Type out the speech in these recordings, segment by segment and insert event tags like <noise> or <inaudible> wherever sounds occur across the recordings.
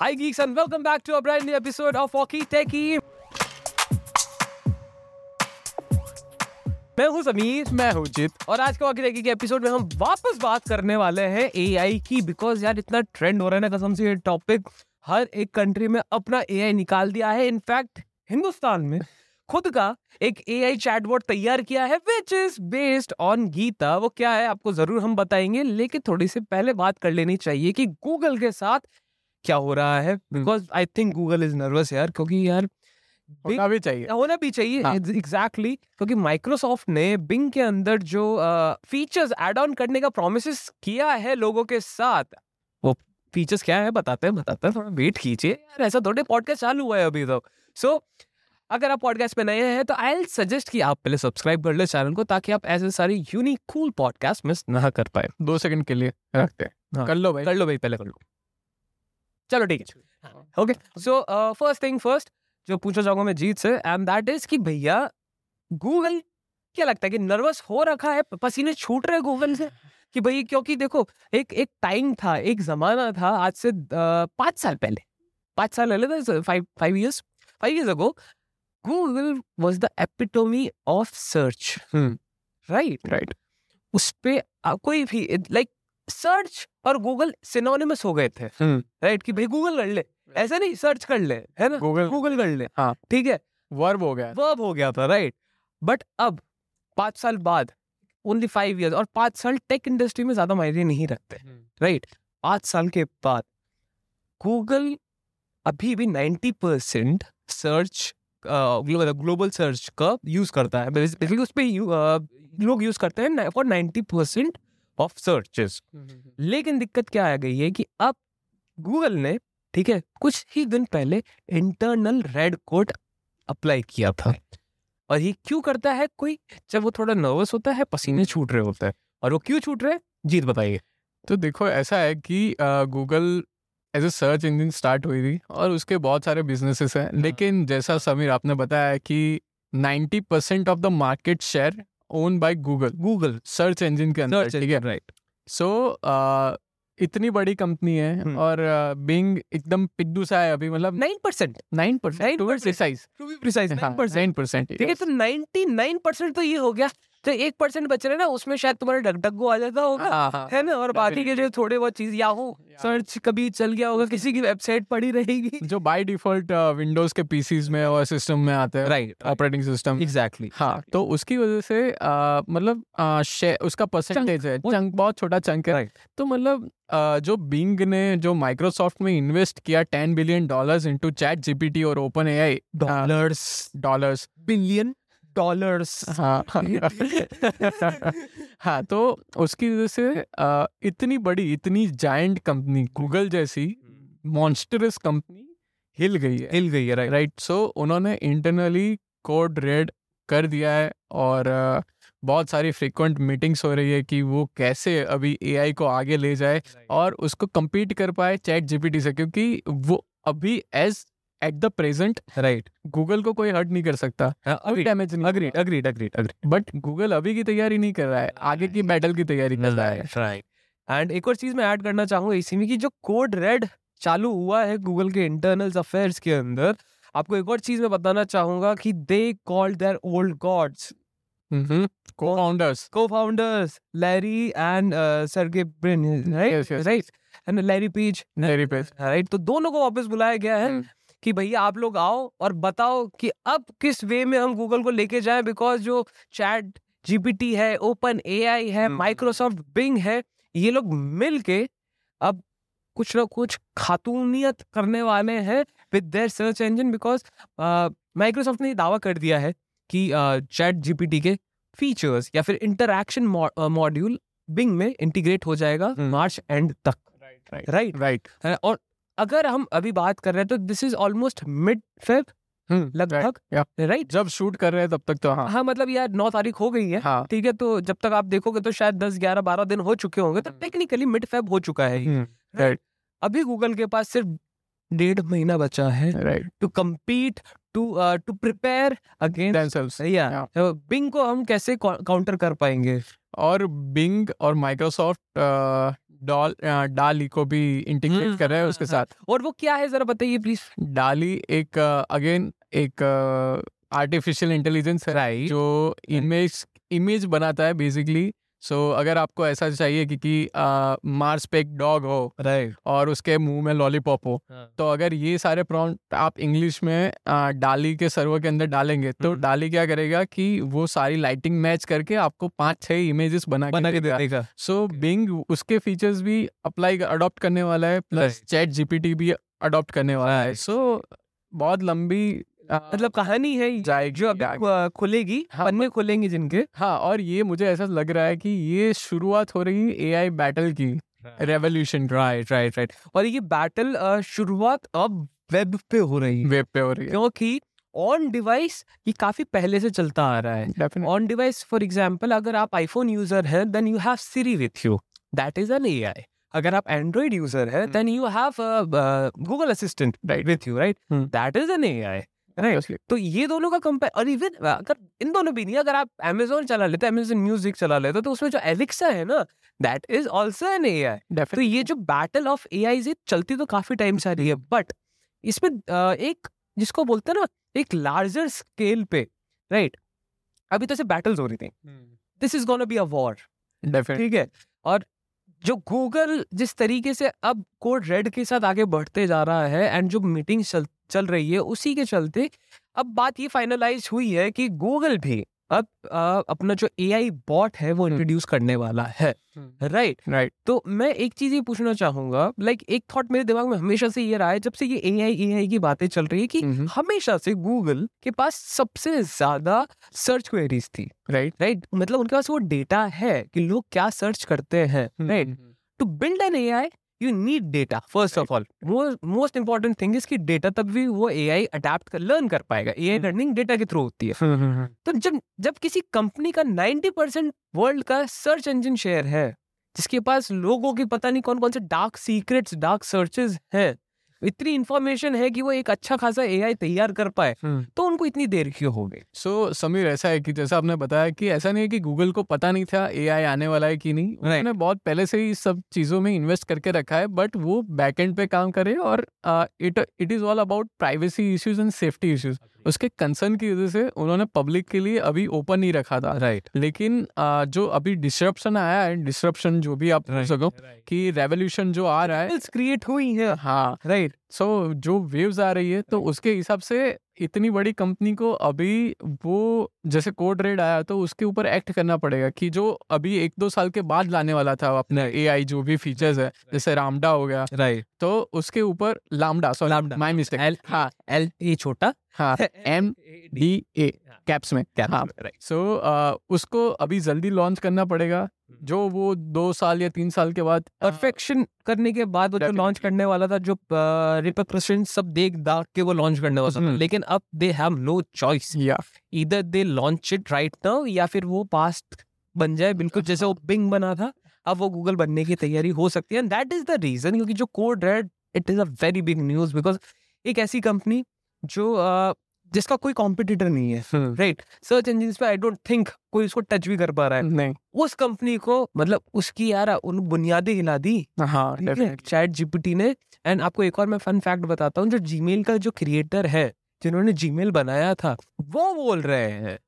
Hi, geeks, and welcome back to a brand new episode of Walkie Techie. मैं हूँ समीर, मैं हूँ जित और आज के वॉकी टेकी के एपिसोड में हम वापस बात करने वाले हैं एआई की बिकॉज़ यार इतना ट्रेंड हो रहा है ना कसम से ये टॉपिक हर एक कंट्री में अपना एआई निकाल दिया है इनफैक्ट हिंदुस्तान में खुद का एक ए एआई चैटबॉट तैयार किया है which is based on Gita वो क्या है, आपको ज़रूर हम बताएँगे, लेकिन थोड़ी सी पहले बात कर लेनी चाहिए कि गूगल के साथ क्या हो रहा है? Because I think Google is nervous यार क्योंकि यार होना भी चाहिए। होना भी चाहिए एग्जैक्टली हाँ। एग्जैक्टली क्योंकि माइक्रोसॉफ्ट ने बिंग के अंदर जो फीचर्स ऐड ऑन करने का प्रोमिस किया है लोगों के साथ। वो फीचर्स क्या है? बताते हैं बताते हैं थोड़ा वेट कीजिए। यार ऐसा थोड़े पॉडकास्ट चालू हुआ है अभी तो। सो अगर आप पॉडकास्ट पे नए हैं तो आई सजेस्ट कि आप पहले सब्सक्राइब कर ले चैनल को ताकि आप ऐसे सारे यूनिक कूल पॉडकास्ट मिस ना कर पाए। दो सेकंड के लिए रखते हैं। हाँ। कर लो भाई। कर लो भाई पहले कर लो। चलो ठीक है। Okay so first thing first जो पूछना चाहूँगा मैं जीत से एंड दैट इज़ कि भैया गूगल क्या लगता है कि नर्वस हो रखा है? पसीने छूट रहे गूगल से? कि भाई क्योंकि देखो एक एक टाइम था एक जमाना था आज से uh, पाँच साल पहले। पाँच साल पहले था five five years five years ago Google was the epitome of search right right उस पे आ, कोई भी लाइक सर्च और गूगल सिनोनिमस हो गए थे। हम्म। राइट? कि भाई गूगल कर ले। ऐसा नहीं सर्च कर ले है ना? गूगल गूगल कर ले। हाँ। ठीक है? वर्ब हो गया। वर्ब हो गया था राइट? बट अब पाँच साल बाद ओनली फाइव इयर्स और पाँच साल टेक इंडस्ट्री में ज़्यादा मायने नहीं रखते राइट? पाँच साल के बाद गूगल अभी भी ninety percent search global search का यूज़ करता है। बेसिकली उस पर लोग यूज़ करते हैं for ninety percent of searches लेकिन दिक्कत क्या आ गई है कि अब गूगल ने ठीक है कुछ ही दिन पहले इंटरनल रेड कोड अप्लाई किया था। और ये क्यों करता है कोई? जब वो थोड़ा नर्वस होता है पसीने छूट रहे होते हैं। और वो क्यों छूट रहे हैं? जीत बताइए। तो देखो ऐसा है कि Google as a search engine start हुई थी और उसके बहुत सारे बिजनेसेस हैं। लेकिन जैसा समीर आपने बताया कि 90 percent of the market share own by Google Google search engine के अंदर ठीक है? राइट सो इतनी बड़ी कंपनी है हम्म। और बिंग एकदम पिद्दू सा है अभी मतलब nine percent. Nine percent to be precise to be precise nine percent. ठीक है तो नाइनटी नाइन परसेंट तो ये हो गया। तो एक परसेंट बच रहे ना उसमें शायद तुम्हारा डग डग्गो आ जाता होगा हाँ, है ना? और बाकी के जो थोड़े बहुत चीज़ या हो सर्च कभी चल गया होगा किसी की वेबसाइट पड़ी रहेगी। <laughs> जो बाय डिफ़ॉल्ट विंडोज़ के पीसीज में और सिस्टम में आते हैं राइट ऑपरेटिंग सिस्टम एग्जैक्टली हाँ तो उसकी वजह से अ, मतलब अ, उसका परसेंटेज है चंक बहुत छोटा चंक है। राइट तो मतलब जो बिंग ने जो माइक्रोसॉफ्ट में इन्वेस्ट किया ten billion dollars into chat GPT और open AI dollars dollars billion dollars हाँ। <laughs> हाँ तो उसकी वजह से इतनी बड़ी इतनी जायंट कंपनी गूगल जैसी मॉन्स्टरस कंपनी हिल गई है। हिल गई है राइट राइट सो उन्होंने इंटरनली कोड रेड कर दिया है और बहुत सारी फ्रिक्वेंट मीटिंग्स हो रही है कि वो कैसे अभी एआई को आगे ले जाए और उसको compete कर पाए चैट जीपीटी से क्योंकि वो अभी as at the present right Google को कोई हर्ट नहीं कर सकता। कोई डैमेज नहीं agreed agreed agreed agreed but Google अभी की तैयारी नहीं कर रहा है। आगे की बैटल की तैयारी कर रहा है। राइट एंड एक और चीज़ मैं ऐड करना चाहूँगा इसी में कि जो कोड रेड चालू हुआ है गूगल के इंटरनल अफेयर्स के अंदर आपको एक और चीज़ मैं बताना चाहूँगा कि they called their old gods को founders co-founders Larry and uh, Sergey Brin, right? Yes, yes. Right. And Larry Page, मेरी पे right? तो दोनों को वापस बुलाया गया है। हम्म। कि भैया आप लोग आओ और बताओ कि अब किस वे में हम गूगल को लेके जाएँ बिकॉज़ जो चैट जीपीटी है ओपन एआई है हम्म। माइक्रोसॉफ्ट बिंग है ये लोग मिल के अब कुछ ना कुछ खातूनियत करने वाले हैं with their search engine because Microsoft ने ये दावा कर दिया है कि चैट uh, जीपीटी के फीचर्स या फिर इंटरैक्शन मॉड्यूल बिंग में इंटीग्रेट हो जाएगा हम्म। मार्च एंड तक राइट राइट राइट और अगर हम अभी बात कर रहे हैं तो this is almost mid Feb लगभग राइट जब शूट कर रहे हैं तब तक तो हाँ। हाँ मतलब यार नौ तारीख हो गई है हाँ। ठीक है तो जब तक आप देखोगे तो शायद दस ग्यारह बारह दिन हो चुके होंगे तो हम्म। टेक्निकली मिड फेब हो चुका है राइट अभी गूगल के पास सिर्फ़ डेढ़ महीना बचा है right to compete to to prepare against या बिंग को हम कैसे काउंटर कर पाएँगे? और बिंग और माइक्रोसॉफ्ट डॉल डाली को भी इंटीग्रेट हम्म, कर रहे है उसके हाँ, साथ। और वो क्या है जरा बताइए प्लीज़ डाली एक अगेन एक आर्टिफिशियल इंटेलिजेंस है जो इमेज इमेज बनाता है बेसिकली सो so, अगर आपको ऐसा चाहिए कि कि मार्स पे एक डॉग हो राइट right. और उसके मुँह में लॉलीपॉप हो तो अगर ये सारे प्रॉम्प्ट आप इंग्लिश में आ, डाली के सर्वर के अंदर डालेंगे तो हम्म। डाली क्या करेगा कि वो सारी लाइटिंग मैच करके आपको पाँच छह इमेजेस बना बना के देगा सो बिंग उसके फीचर्स भी अप्लाई अडॉप्ट करने वाला है प्लस. चैट जीपीटी भी अडॉप्ट करने वाला है सो बहुत लंबी मतलब कहानी है ये जाएगी जो खुलेगी हाँ, पन्ने खुलेंगे जिनके। हाँ और ये मुझे ऐसा लग रहा है कि ये शुरुआत हो रही है एआई बैटल की। रेवोल्यूशन राइट राइट राइट और ये बैटल शुरुआत अब वेब पे हो रही है। वेब पे हो रही है। क्योंकि ऑन डिवाइस ये काफ़ी पहले से चलता आ रहा है। ऑन डिवाइस फॉर एग्ज़ाम्पल अगर आप आईफोन यूज़र हैं then you have Siri with you that is an AI अगर आप एंड्रॉइड यूज़र हैं. Then you have Google assistant Right. With you right. That is an तो ये दोनों का कंपेयर और इवन अगर इन दोनों भी नहीं अगर आप अमेजोन चला लेते अमेजोन म्यूज़िक चला लेते तो उसमें जो एलेक्सा है ना that is also an AI तो ये जो बैटल ऑफ़ ए आई चलती तो काफ़ी टाइम से आ रही है बट इसमें एक जिसको बोलते हैं ना एक लार्जर स्केल पे राइट अभी तो ऐसे बैटल्स हो रही थी। This is gonna be a war ठीक है? और जो गूगल जिस तरीके से अब कोड रेड के साथ आगे बढ़ते जा रहा है एंड जो मीटिंग चल चल रही है उसी के चलते अब बात ये फाइनलाइज हुई है कि गूगल भी अब अ, अपना जो ए आई बॉट है वो हम्म। इंट्रोड्यूस करने वाला है राइट Right. तो मैं एक चीज़ ये पूछना चाहूँगा लाइक like, एक थॉट मेरे दिमाग में हमेशा से ये रहा है जब से ये एआई एआई की बातें चल रही है कि Mhm. हमेशा से गूगल के पास सबसे ज़्यादा सर्च क्वेरीज थी राइट Right. Right right? मतलब उनके पास वो डेटा है कि लोग क्या सर्च करते हैं right. To build an AI you need data first of all most important thing is कि डेटा तब भी वो ए आई अडेप्ट कर लर्न कर पाएगा। ए आई लर्निंग डेटा के थ्रू होती है। Mhm. तो जब जब किसी कंपनी का 90 परसेंट वर्ल्ड का सर्च इंजन शेयर है जिसके पास लोगों की पता नहीं कौन कौन से डार्क सीक्रेट्स डार्क सर्चेज हैं इतनी इन्फॉर्मेशन है कि वो एक अच्छा खासा एआई तैयार कर पाए Hmm. तो उनको इतनी देर क्यों हो गई सो so, समीर ऐसा है कि जैसा आपने बताया कि ऐसा नहीं है कि गूगल को पता नहीं था एआई आने वाला है कि नहीं Right. उन्होंने बहुत पहले से ही इस सब चीज़ों में इन्वेस्ट करके रखा है बट वो बैक एंड पे काम करे और it it is all about privacy issues and safety issues उसके कंसर्न की वजह से उन्होंने पब्लिक के लिए अभी ओपन नहीं रखा था राइट right. लेकिन आ, जो अभी डिस्ट्रप्शन आया है डिस्ट्रप्शन जो भी आप right. सको right. कि रेवोल्यूशन जो आ रहा है क्रिएट हुई है हाँ राइट सो so, जो वेव्स आ रही है तो उसके हिसाब से इतनी बड़ी कंपनी को अभी वो जैसे कोड रेड आया तो उसके ऊपर एक्ट करना पड़ेगा कि जो अभी एक दो साल के बाद लाने वाला था अपने ए आई जो भी फीचर्स है जैसे रामडा हो गया राइट तो उसके ऊपर LaMDA sorry my mistake L हाँ। एल ए छोटा हाँ एम डी ए कैप्स में। कैप्स हाँ। राइट सो so, उसको अभी जल्दी लॉन्च करना पड़ेगा जो वो दो साल या तीन साल के बाद परफेक्शन करने के बाद वो जो लॉन्च करने वाला था जो रिपरकशन सब देख दाग के वो लॉन्च करने वाला था। हम्म। लेकिन अब दे हैव नो चॉइस या इधर they launch it right now या फिर वो पास्ट बन जाए बिल्कुल जैसे वो बिंग बना था अब वो गूगल बनने की तैयारी हो सकती है। And that is the reason क्योंकि जो code red it is a very big news because एक ऐसी कंपनी जो अ, जिसका कोई कॉम्पिटिटर नहीं है राइट सर्च इंजिन पे आई डोंट थिंक कोई उसको टच भी कर पा रहा है। नहीं। उस कंपनी को मतलब उसकी यार उन बुनियादी हिला दी। हाँ चैट जीपीटी ने। एंड आपको एक और मैं फन फैक्ट बताता हूँ जो जीमेल का जो क्रिएटर है जिन्होंने जीमेल बनाया था वो बोल रहे हैं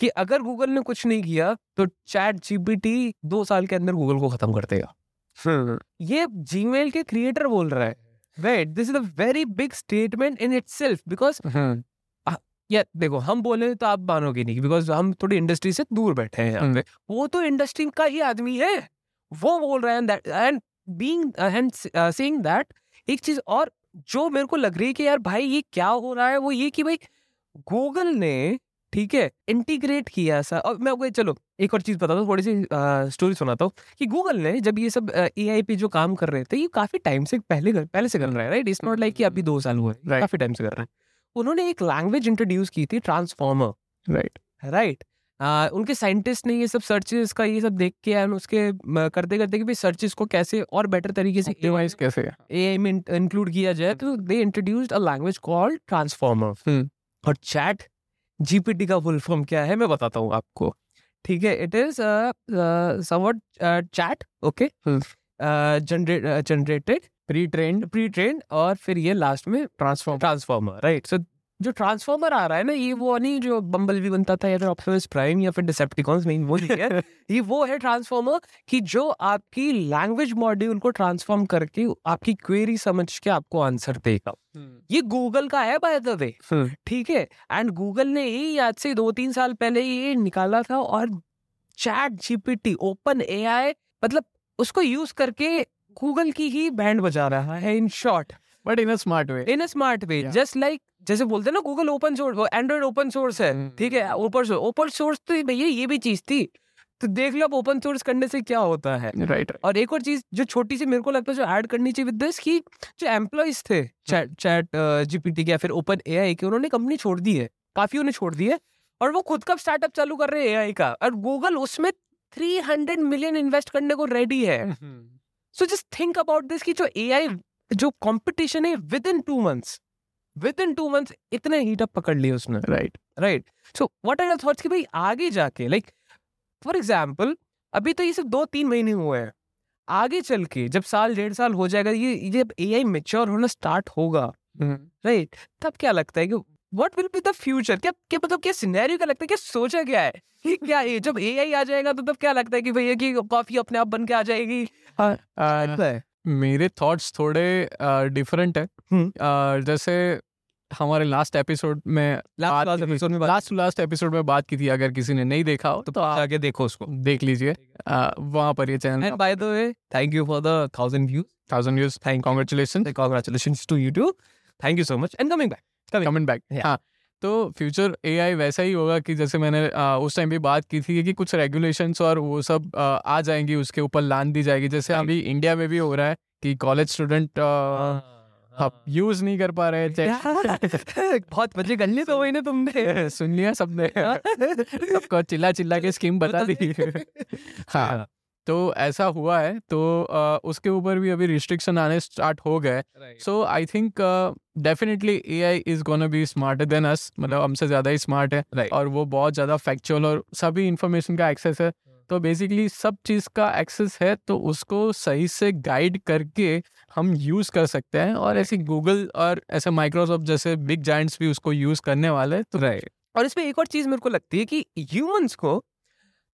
कि अगर गूगल ने कुछ नहीं किया तो चैट जीपीटी दो साल के अंदर गूगल को खत्म कर देगा। ये जीमेल के क्रिएटर बोल रहा है। Right this is a very big statement in itself because hmm, या देखो हम बोले तो आप मानोगे नहीं बिकॉज़ हम थोड़ी इंडस्ट्री से दूर बैठे हैं यहाँ पे। वो तो इंडस्ट्री का ही आदमी है। वो बोल रहे हैं and being and saying that एक चीज़ और जो मेरे को लग रही है कि यार भाई ये क्या हो रहा है वो ये कि भाई गूगल ने ठीक है इंटीग्रेट किया ऐसा। और मैं चलो एक और चीज़ बताता हूँ थोड़ी सी स्टोरी सुनाता हूँ कि गूगल ने जब ये सब ए आई पे जो काम कर रहे थे ये काफ़ी टाइम से पहले कर, पहले से कर रहे हैं राइट इट्स नॉट लाइक कि अभी दो साल हुए Right. काफ़ी टाइम से कर रहे हैं। उन्होंने एक लैंग्वेज इंट्रोड्यूस की थी ट्रांसफॉर्मर राइट राइट उनके साइंटिस्ट ने ये सब सर्चेस का ये सब देख के एंड उसके करते करते कि भाई सर्चेस को कैसे और बेटर तरीके से ऑप्टिमाइज कैसे है? एआई में इंक्लूड किया जाए तो they introduced a language called transformer. और चैट जीपीटी का फुल फॉर्म क्या है मैं बताता हूँ आपको. ठीक है it is somewhat chat okay. Generated pre trained pre train और फिर ये लास्ट में ट्रांसफॉर्म ट्रांसफॉर्मर राइट सो जो ट्रांसफॉर्मर आ रहा है ना ये वो नहीं जो बम्बल भी बनता था या फिर ऑप्टिमस प्राइम या फिर डिसेप्टिकॉन्स नहीं वो नहीं है। <laughs> ये वो है ट्रांसफॉर्मर कि जो आपकी लैंग्वेज मॉड्यूल को ट्रांसफॉर्म करके आपकी क्वेरी समझ के आपको आंसर देगा। ये गूगल का है बाय द वे ठीक है? एंड गूगल ने ही आज से दो तीन साल पहले ये निकाला था और चैट जीपीटी ओपन एआई मतलब उसको यूज़ करके गूगल की ही बैंड बजा रहा है in short but in a smart way in a smart way just like जैसे बोलते हैं ना गूगल ओपन सोर्स वो एंड्रॉइड ओपन सोर्स है हम्म। ठीक है? ओपन सोर्स ओपन सोर्स तो भैया ये भी चीज़ थी। तो देख लो अब ओपन सोर्स करने से क्या होता है। Right right. और एक और चीज़ जो छोटी सी मेरे को लगता है जो ऐड करनी चाहिए विद दिस कि जो एम्प्लॉइज थे चैट चैट जीपीटी के या फिर ओपन एआई के उन्होंने कंपनी छोड़ दी है। काफ़ी ने छोड़ दी है। और वो खुद का स्टार्टअप चालू कर रहे हैं एआई का। और गूगल उसमें 300 मिलियन इन्वेस्ट करने को रेडी है। So just think about this कि जो एआई जो कंपटीशन है within two months within two months इतने हीट अप पकड़ लिए उसने। Right right so what are your thoughts कि भाई आगे जाके लाइक फॉर एग्जांपल अभी तो ये सिर्फ़ दो तीन महीने हुए हैं। आगे चल के जब साल डेढ़ साल हो जाएगा ये जब ए आई मेच्योर होना स्टार्ट होगा राइट तब क्या लगता है कि what will be the future क्या क्या मतलब क्या सिनेरियो क्या लगता है? क्या सोचा क्या है? कि <laughs> क्या ये जब एआई आ जाएगा तो तब क्या लगता है कि भैया कि कॉफ़ी अपने आप बन के आ जाएगी? हाँ लगता मेरे थॉट्स थोड़े डिफरेंट है। हम्म। जैसे हमारे लास्ट एपिसोड में लास्ट बात- एपिसोड में लास्ट लास्ट एपिसोड में बात की थी। अगर किसी ने नहीं देखा हो तो तो आगे देखो उसको। देख लीजिए। वहाँ पर ये channel by the way thank you for the thousand views thousand views Thank congratulation congratulations. To you too. Thank you so much and coming back. coming coming back हाँ तो फ्यूचर एआई वैसा ही होगा कि जैसे मैंने अ, उस टाइम भी बात की थी कि कुछ रेगुलेशंस और वो सब अ, आ जाएँगी उसके ऊपर लान दी जाएगी। जैसे. अभी इंडिया में भी हो रहा है कि कॉलेज स्टूडेंट हाँ। यूज़ नहीं कर पा रहे <laughs> थे बहुत मज़े कर लिए तो वही ना तुमने। <laughs> सुन लिया सबने। <laughs> सबको चिल्ला चिल्ला के स्कीम बता दी। हाँ। तो ऐसा हुआ है तो अ, उसके ऊपर भी अभी रिस्ट्रिक्शन आने स्टार्ट हो गए so I think definitely A I is gonna be smarter than us मतलब हमसे ज़्यादा ही स्मार्ट है Right. और वो बहुत ज़्यादा फैक्चुअल और सभी इंफॉर्मेशन का एक्सेस है। तो बेसिकली सब चीज़ का एक्सेस है तो उसको सही से गाइड करके हम यूज़ कर सकते हैं और ऐसे गूगल और ऐसे माइक्रोसॉफ्ट जैसे बिग जाइंट्स भी उसको यूज़ करने वाले तो राइट और इसमें एक और चीज़ मेरे को लगती है कि ह्यूमंस को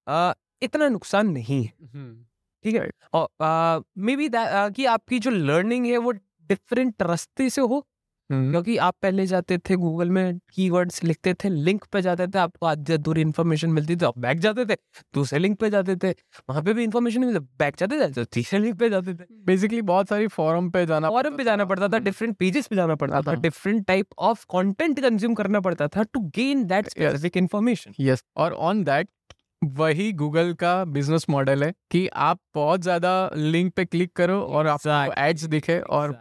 आ, इतना नुकसान नहीं है। ठीक है? और मे बी कि आपकी जो लर्निंग है वो डिफरेंट रास्ते से हो। हम्म, क्योंकि आप पहले जाते थे गूगल में कीवर्ड्स लिखते थे लिंक पे जाते थे आपको आधी अधूरी इन्फॉर्मेशन मिलती थी आप बैक जाते थे दूसरे लिंक पे जाते थे वहाँ पे भी इन्फॉर्मेशन मिलती बैक जाते थे तो तीसरे लिंक पे जाते थे। बेसिकली बहुत सारी फॉरम पे जाना फॉरम पे जाना पड़ता था डिफरेंट पेजेस पे जाना पड़ता था। Different type of content consume करना पड़ता था to gain that specific information yes और ऑन दैट वही गूगल का बिज़नेस मॉडल है कि आप बहुत ज़्यादा लिंक पे क्लिक करो और आपको एड्स दिखे और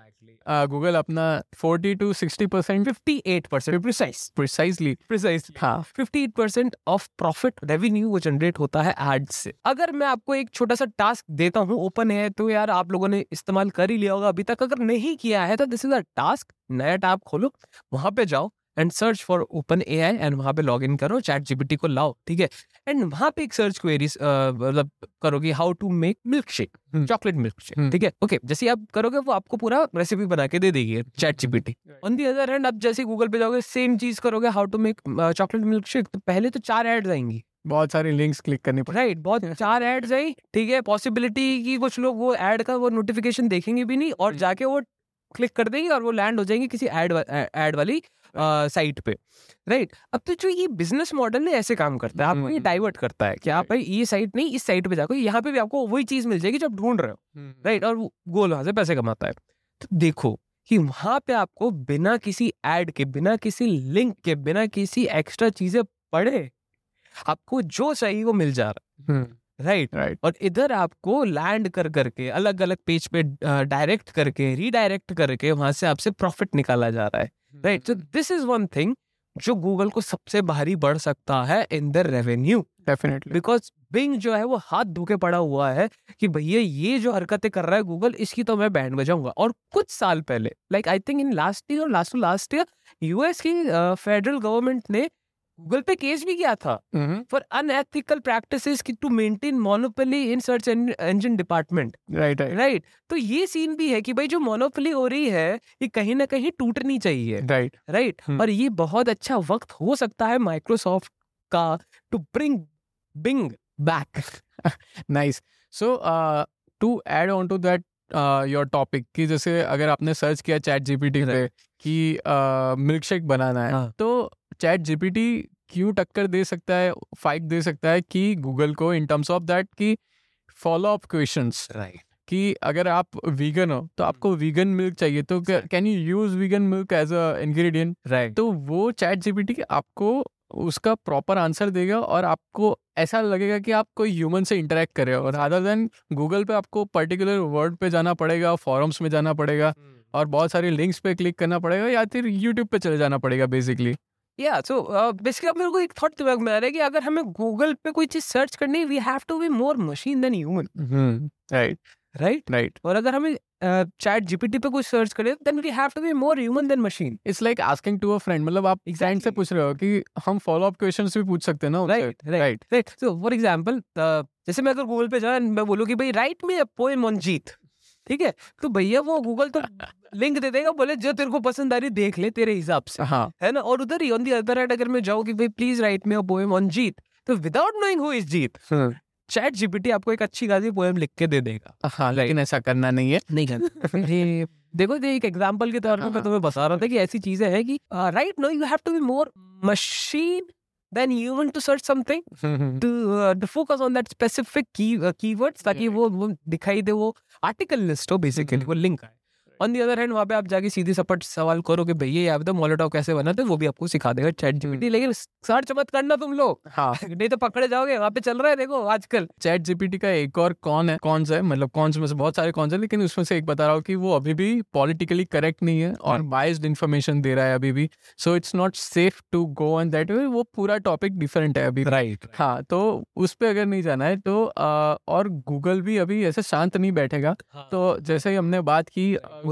गूगल अपना 40 to 60 percent 58% precise precisely precise हाँ. 58% ऑफ़ प्रॉफिट रेवेन्यू वो जनरेट होता है एड्स से। अगर मैं आपको एक छोटा सा टास्क देता हूँ ओपन है तो यार आप लोगों ने इस्तेमाल कर ही लिया होगा अभी तक। अगर नहीं किया है तो दिस इज़ अ टास्क नया टैब खोलो वहाँ पे जाओ and search for open A I and वहाँ पे लॉग इन करो चैट जीपीटी को लाओ ठीक है? एंड वहाँ पे एक सर्च क्वेरी मतलब करोगे how to make milk shake. Chocolate milk shake. ठीक है? ओके जैसे आप करोगे वो आपको पूरा रेसिपी बना के दे देगी chat GPT on the other hand आप जैसे गूगल पे जाओगे सेम चीज़ करोगे how to make chocolate milk shake तो पहले तो चार एड्स आएँगी। बहुत सारी लिंक्स क्लिक करनी पड़े राइट बहुत <laughs> चार एड्स आई ठीक है? पॉसिबिलिटी की कुछ लोग वो एड का वो नोटिफिकेशन देखेंगे भी नहीं और हम्म। जाके वो क्लिक कर देंगे और वो लैंड हो जाएँगे किसी एड एड वाली साइट पे। राइट अब तो जो ये बिज़नेस मॉडल है ऐसे काम करता है आपको ये हम्म। डाइवर्ट करता है कि आप भाई ये साइट नहीं इस साइट पे जाओ यहाँ पे भी आपको वही चीज़ मिल जाएगी जो आप ढूंढ रहे हो। राइट और वो गोल वहाँ से पैसे कमाता है। तो देखो कि वहाँ पे आपको बिना किसी एड के बिना किसी लिंक के बिना किसी एक्स्ट्रा चीज़ें पढ़े आपको जो चाहिए वो मिल जा रहा है। राइट राइट और इधर आपको लैंड कर करके अलग अलग पेज पे डायरेक्ट करके रीडायरेक्ट करके वहाँ से आपसे प्रॉफिट निकाला जा रहा है। राइट तो दिस इज़ वन थिंग जो गूगल को सबसे भारी बढ़ सकता है in the revenue definitely because Bing जो है वो हाथ धोके पड़ा हुआ है कि भैया ये जो हरकतें कर रहा है गूगल इसकी तो मैं बैंड बजाऊँगा। और कुछ साल पहले like I think in last year last to last year US की फेडरल गवर्नमेंट ने गूगल पे केस भी किया था। For unethical practices to maintain monopoly in search engine department right right तो ये सीन भी है कि भाई जो मोनोपोली हो रही है ये कहीं ना कहीं टूटनी चाहिए। Right right. Right hmm. और ये बहुत अच्छा वक्त हो सकता है माइक्रोसॉफ्ट का to bring Bing back nice so to add on to that your topic कि जैसे अगर आपने सर्च किया चैट जीपीटी पे कि मिल्क शेक बनाना है हाँ। तो चैट जीपीटी क्यों टक्कर दे सकता है फाइक दे सकता है कि गूगल को इन टर्म्स ऑफ़ दैट कि फॉलो अप क्वेश्चन राइट कि अगर आप वीगन हो तो आपको वीगन मिल्क चाहिए तो can you use vegan milk as a ingredient right तो वो चैट जीपीटी आपको उसका प्रॉपर आंसर देगा और आपको ऐसा लगेगा कि आप कोई ह्यूमन से इंटरेक्ट कर रहे हो रादर देन गूगल पे आपको पर्टिकुलर वर्ड पे जाना पड़ेगा फॉरम्स में जाना पड़ेगा और बहुत सारी लिंक्स पे क्लिक करना पड़ेगा या फिर यूट्यूब पे चले जाना पड़ेगा बेसिकली या सो बेसिकली अब मेरे को एक थॉट दिमाग में आ रहा है कि अगर हमें गूगल पे कोई चीज़ सर्च करनी है we have to be more machine than human right right right और अगर हमें चैट जीपीटी पे कुछ सर्च करें then we have to be more human than machine it's like asking to a friend मतलब आप फ्रेंड से पूछ रहे हो कि हम फॉलो अप क्वेश्चंस भी पूछ सकते हैं ना right right right so for example जैसे मैं अगर गूगल पे जाऊँ मैं बोलूँ कि भाई write me a poem on Jeet ठीक है? तो भैया वो गूगल तो <laughs> लिंक दे देगा बोले जो तेरे को पसंद आ रही देख ले तेरे हिसाब से। हाँ। है ना? और उधर ही ऑन दी अदर हैंड अगर मैं जाऊँ कि भाई please write me a poem on Jeet तो without knowing who. Is Jeet chat GPT आपको एक अच्छी खासी पोएम लिख के दे देगा। हाँ लेकिन ऐसा करना नहीं है। नहीं करना। <laughs> देखो ये एक एग्जांपल के तौर पर मैं तुम्हें बता रहा था कि ऐसी चीज़ें हैं कि right no you have to be more machine than human to search something to uh, to focus on that specific key uh, keywords ताकि वो वो दिखाई दे वो आर्टिकल लिस्ट हो बेसिकली हम्म। वो लिंक आए। ऑन दी अदर हैंड वहाँ पे आप जाके सीधे सपट सवाल करो कि भैया यहाँ पे तो मोलोटॉव कैसे बनाते वो भी आपको सिखा देगा चैट जीपीटी लेकिन सर्च मत करना तुम लोग। हाँ। <laughs> नहीं तो पकड़े जाओगे वहाँ पे चल रहा है देखो आजकल। चैट जीपीटी का एक और कौन है? कौन सा है? मतलब कौन से में से बहुत सारे कौन से लेकिन उसमें से एक बता रहा हूँ कि वो अभी भी पॉलिटिकली करेक्ट नहीं है और बाइस्ड इन्फॉर्मेशन दे रहा है अभी भी। So it's not safe to go on that way वो पूरा टॉपिक डिफरेंट है अभी। राइट हाँ तो उस पे अगर नहीं जाना है तो और गूगल भी अभी ऐसे शांत नहीं बैठेगा। तो जैसे ही हमने बात की कुछ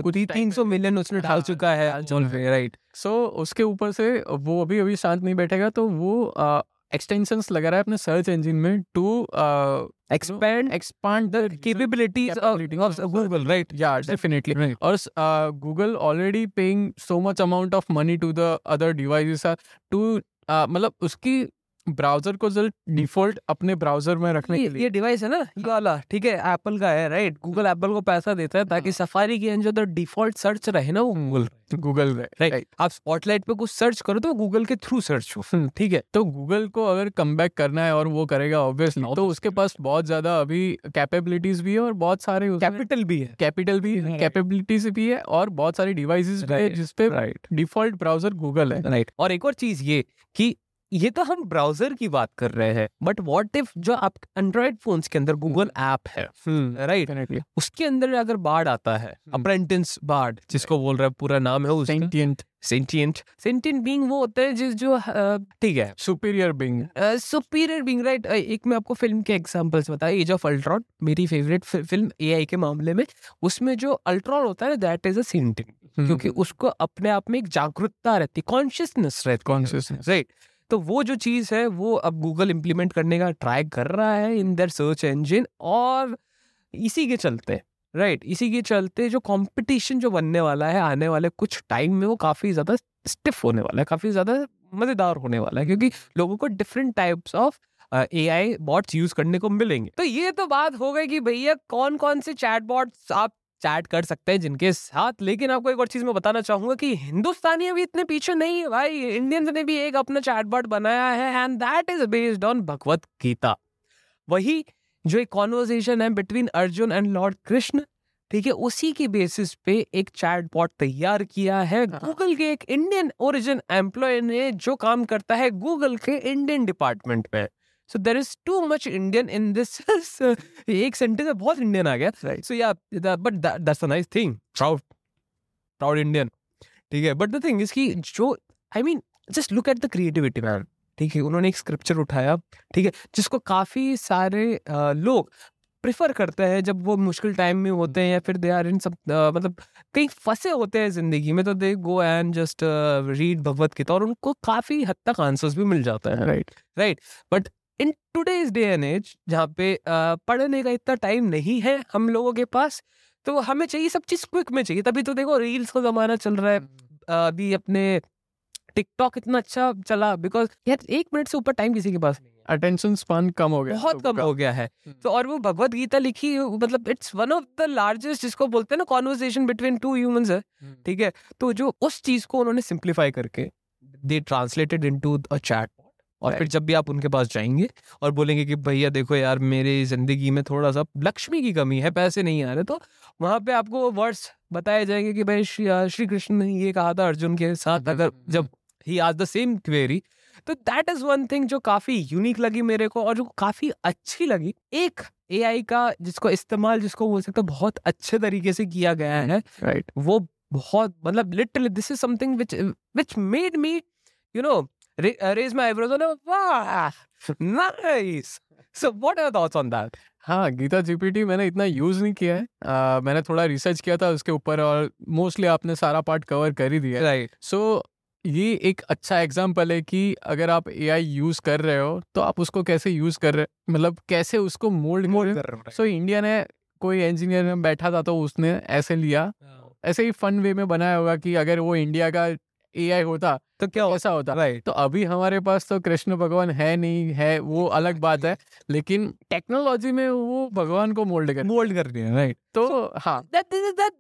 शांत नहीं बैठेगा तो वो एक्सटेंशन लगा रहा है अपने सर्च इंजिन में to expand expand of Google right definitely और Google already paying so much amount of money to the other device to मतलब उसकी ब्राउज़र को जल्द डिफ़ॉल्ट अपने ब्राउज़र में रखने के लिए। ये डिवाइस है ना? ये वाला ठीक है? एप्पल का है राइट गूगल एप्पल को पैसा देता है ताकि सफारी के अंदर जो डिफ़ॉल्ट सर्च रहे ना वो गूगल गूगल राइट आप स्पॉटलाइट पे कुछ सर्च करो तो गूगल के थ्रू सर्च हो। ठीक है। तो गूगल को अगर कम करना है और वो करेगा ऑब्वियसली तो उसके पास बहुत ज़्यादा अभी कैपेबिलिटीज भी है और बहुत सारे कैपिटल भी है। कैपिटल भी Right. कैपेबिलिटीज भी है और बहुत सारे डिवाइसेस भी है जिसपे राइट डिफ़ॉल्ट ब्राउज़र गूगल है। राइट और एक और चीज़ ये कि ये तो हम ब्राउज़र की बात कर रहे हैं बट व्हाट इफ़ जो आप एंड्रॉइड फोन्स के अंदर गूगल ऐप है राइट डेफिनेटली उसके अंदर अगर बाढ़ आता है अप्रेंटिस बाढ़ जिसको बोल रहा है पूरा नाम है उसका। सेंटिएंट सेंटिएंट बीइंग वो होता है जिस जो ठीक है। Superior being superior being right एक मैं आपको फ़िल्म के एग्जांपल्स बताया एज ऑफ़ अल्ट्रॉन मेरी फेवरेट फ़िल्म एआई के मामले में उसमें जो अल्ट्रॉन होता है दैट इज़ अ हम्म। क्योंकि उसको अपने आप में एक जागरूकता रहती है कॉन्शियसनेस रहती है Consciousness. राइट तो वो जो चीज़ है, वो अब गूगल इम्प्लीमेंट करने का ट्राई कर रहा है इन दर सर्च इंजन और इसी के चलते राइट इसी के चलते जो कंपटीशन जो बनने वाला है, आने वाले कुछ टाइम में वो काफ़ी ज़्यादा स्टिफ होने वाला है, काफ़ी ज़्यादा मज़ेदार होने वाला है, क्योंकि लोगों को different types of A I bots use करने को मिलेंगे। तो ये तो बात हो गई कि भैया कौन कौन से चैट बॉट्स आप चैट कर सकते हैं जिनके साथ। लेकिन आपको एक और चीज़ मैं बताना चाहूँगा कि हिंदुस्तानी अभी इतने पीछे नहीं है भाई। इंडियंस ने भी एक अपना चैट बॉट बनाया है and that is based on Bhagavad Gita. वही जो एक कॉन्वर्जेशन है between Arjun and Lord Krishna ठीक है उसी के बेसिस पे एक चैट बॉट तैयार किया है। हाँ। गूगल के एक इंडियन ओरिजिन एम्प्लॉय ने जो काम करता है गूगल के इंडियन डिपार्टमेंट में so there is too much Indian in this एक सेंटेंस में बहुत इंडियन आ गया. So yeah but that's a nice thing proud proud Indian ठीक है? बट द थिंग इज़ कि जो I mean just look at the creativity man ठीक है? उन्होंने एक स्क्रिप्चर उठाया। ठीक है? जिसको काफ़ी सारे अ, लोग प्रिफर करते हैं जब वो मुश्किल टाइम में होते हैं या फिर दे आर इन सब मतलब कहीं फंसे होते हैं ज़िंदगी में तो they go and just read Bhagavad Gita और उनको काफ़ी हद तक आंसर्स भी मिल जाते हैं। Right right but in today's day and age जहाँ पे पढ़ने का इतना टाइम नहीं है हम लोगों के पास तो हमें चाहिए सब चीज़ क्विक में चाहिए। तभी तो देखो रील्स का जमाना चल रहा है अभी अपने टिकटॉक इतना अच्छा चला बिकॉज़ यार एक मिनट से ऊपर टाइम किसी के पास नहीं अटेंशन स्पान कम हो गया बहुत कम हो गया है। तो और वो भगवत गीता लिखी मतलब it's one of the largest जिसको बोलते हैं ना कॉन्वर्जेशन बिटवीन टू ह्यूमंस है ठीक है? तो जो उस चीज़ को उन्होंने सिंप्लीफाई करके दे ट्रांसलेटेड इनटू अ चैट और फिर जब भी आप उनके पास जाएँगे और बोलेंगे कि भैया देखो यार मेरे ज़िंदगी में थोड़ा सा लक्ष्मी की कमी है पैसे नहीं आ रहे तो वहाँ पे आपको वर्ड्स बताए जाएँगे कि भाई श्री श्री कृष्ण ने ये कहा था अर्जुन के साथ अगर जब ही आज द सेम क्वेरी तो दैट इज़ वन थिंग जो काफ़ी यूनिक लगी मेरे को और जो काफ़ी अच्छी लगी। एक एआई का जिसको इस्तेमाल जिसको बोल सकते बहुत अच्छे तरीके से किया गया है राइट वो बहुत मतलब literally this is something which which made me you know raise my eyebrows वाह nice so what are thoughts on that हाँ गीता जीपीटी मैंने इतना यूज़ नहीं किया है। आ, मैंने थोड़ा रिसर्च किया था उसके ऊपर और मोस्टली आपने सारा पार्ट कवर कर ही दिया राइट सो ये एक अच्छा एग्ज़ाम्पल है कि अगर आप ए आई यूज़ कर रहे हो तो आप उसको कैसे यूज़ कर रहे मतलब कैसे उसको मोल्ड मोल्ड कर रहे हो सो इंडिया ने कोई इंजीनियर बैठा था तो उसने ऐसे लिया। ऐसे ही फन वे में बनाया होगा कि अगर वो इंडिया का ए आई होता तो क्या ऐसा होता? राइट। तो अभी हमारे पास तो कृष्ण भगवान है नहीं है वो <laughs> अलग बात है लेकिन टेक्नोलॉजी में वो भगवान को मोल्ड कर मोल्ड कर दिया राइट। तो हाँ। that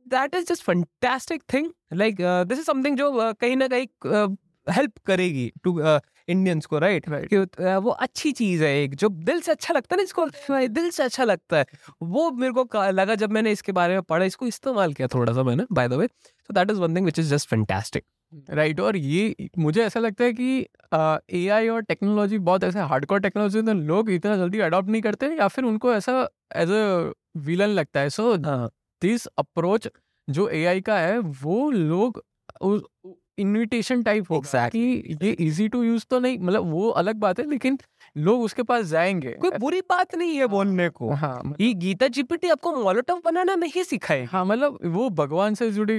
that is just fantastic thing like uh, this जो uh, कहीं ना कहीं हेल्प करेगी टू इंडियंस को राइट Right. कि uh, वो अच्छी चीज़ है एक जो दिल से अच्छा लगता है ना इसको दिल से अच्छा लगता है। वो मेरे को लगा जब मैंने इसके बारे में पढ़ा इसको इस्तेमाल किया थोड़ा सा मैंने by the way so that is one thing which is just fantastic right और ये मुझे ऐसा लगता है कि ए आई और टेक्नोलॉजी बहुत ऐसे हार्डकोर टेक्नोलॉजी तो लोग इतना जल्दी अडॉप्ट नहीं करते या फिर उनको ऐसा एज अ विलन लगता है सो दिस अप्रोच जो ए आई का है वो लोग इन्विटेशन टाइप हो Exactly. कि ये इजी टू यूज़ तो नहीं मतलब वो अलग बात है लेकिन लोग उसके पास जाएँगे। कोई बुरी बात नहीं है बोलने को। हाँ मतलब- ये गीता जीपीटी आपको मोलोटव बनाना नहीं सिखाएगी। हाँ मतलब वो भगवान से जुड़ी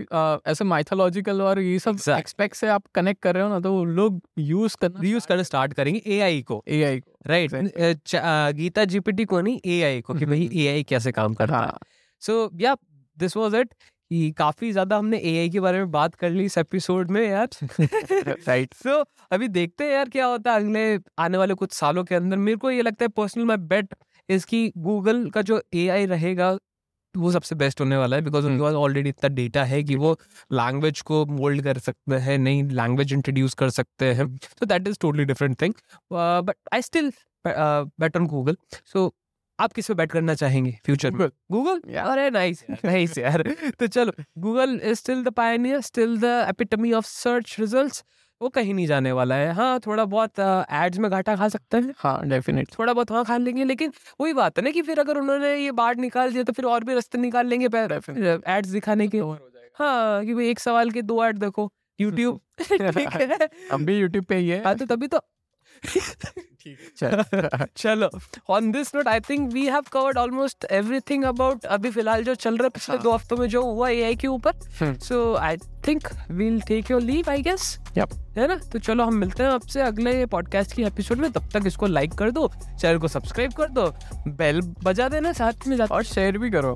ऐसे माइथोलॉजिकल और ये सब एक्सपेक्ट से आप कनेक्ट कर रहे हो ना तो लोग यूज़ करना यूज़ करना स्टार्ट करेंगे एआई को। A I right Gita GPT को नहीं एआई को कि भाई एआई कैसे काम करता है। हाँ। सो या दिस वाज इट कि काफ़ी ज़्यादा हमने एआई के बारे में बात कर ली इस एपिसोड में यार। <laughs> राइट सो अभी देखते हैं यार क्या होता है अगले आने वाले कुछ सालों के अंदर। मेरे को ये लगता है पर्सनल माई बेट इसकी गूगल का जो एआई रहेगा वो सबसे बेस्ट होने वाला है बिकॉज़ उनके पास ऑलरेडी इतना डेटा है कि वो लैंग्वेज को मोल्ड कर सकते हैं नई लैंग्वेज इंट्रोड्यूस कर सकते हैं। So that is totally different thing but I still bet on Google so आप किस पे बैट करना चाहेंगे फ्यूचर में? गूगल. अरे नाइस नाइस <laughs> यार. तो चलो Google is still the pioneer still the epitome of search results वो कहीं नहीं जाने वाला है। हाँ थोड़ा बहुत एड्स में घाटा खा सकते हैं। हाँ डेफिनेट थोड़ा बहुत वहाँ खा लेंगे लेकिन वही बात है ना कि फिर अगर उन्होंने ये बाढ़ निकाल दिया तो फिर और भी रास्ते निकाल लेंगे एड्स दिखाने के हाँ कि भाई एक सवाल के दो एड देखो। <laughs> यूट्यूब <laughs> हम भी यूट्यूब पे ही है। हाँ तो तभी तो <laughs> चलो। On this note I think we have covered almost everything about अभी फ़िलहाल जो चल रहा है पिछले दो हफ्तों में जो हुआ एआई के ऊपर। So I think we'll take your leave I guess है ना? तो चलो हम मिलते हैं आपसे अगले पॉडकास्ट की एपिसोड में। तब तक इसको लाइक कर दो चैनल को सब्सक्राइब कर दो बेल बजा देना साथ में और शेयर भी करो।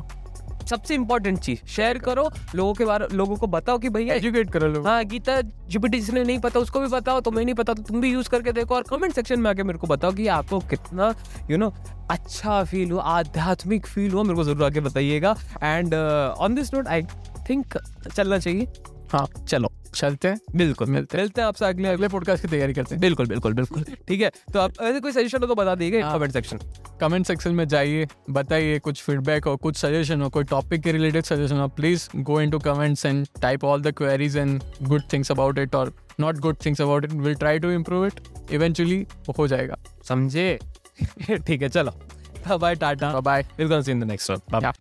सबसे इम्पोर्टेंट चीज़ शेयर करो लोगों के बारे लोगों को बताओ कि भैया एजुकेट करो लोग। हाँ गीता जीपीटी जिसने नहीं पता उसको भी बताओ तुम्हें नहीं पता तो तुम भी यूज़ करके देखो और कमेंट सेक्शन में आके मेरे को बताओ कि आपको कितना यू नो अच्छा फील हुआ आध्यात्मिक फील हुआ मेरे को ज़रूर आके बताइएगा। And on this note I think चलना चाहिए। हाँ चलो। चलते हैं। बिल्कुल। मिलते हैं। मिलते हैं आपसे अगले अगले पॉडकास्ट की तैयारी करते हैं। बिल्कुल बिल्कुल बिल्कुल। ठीक है तो आप ऐसे कोई सजेशन हो तो बता दीजिए। कमेंट सेक्शन कमेंट सेक्शन में जाइए बताइए कुछ फीडबैक हो कुछ सजेशन हो कोई टॉपिक के रिलेटेड सजेशन हो please go into comments and type all the queries and good things about it और not good things about it will try to improve it eventually हो जाएगा। समझे? <laughs> ठीक है चलो। Bye tata bye will see in the next one bye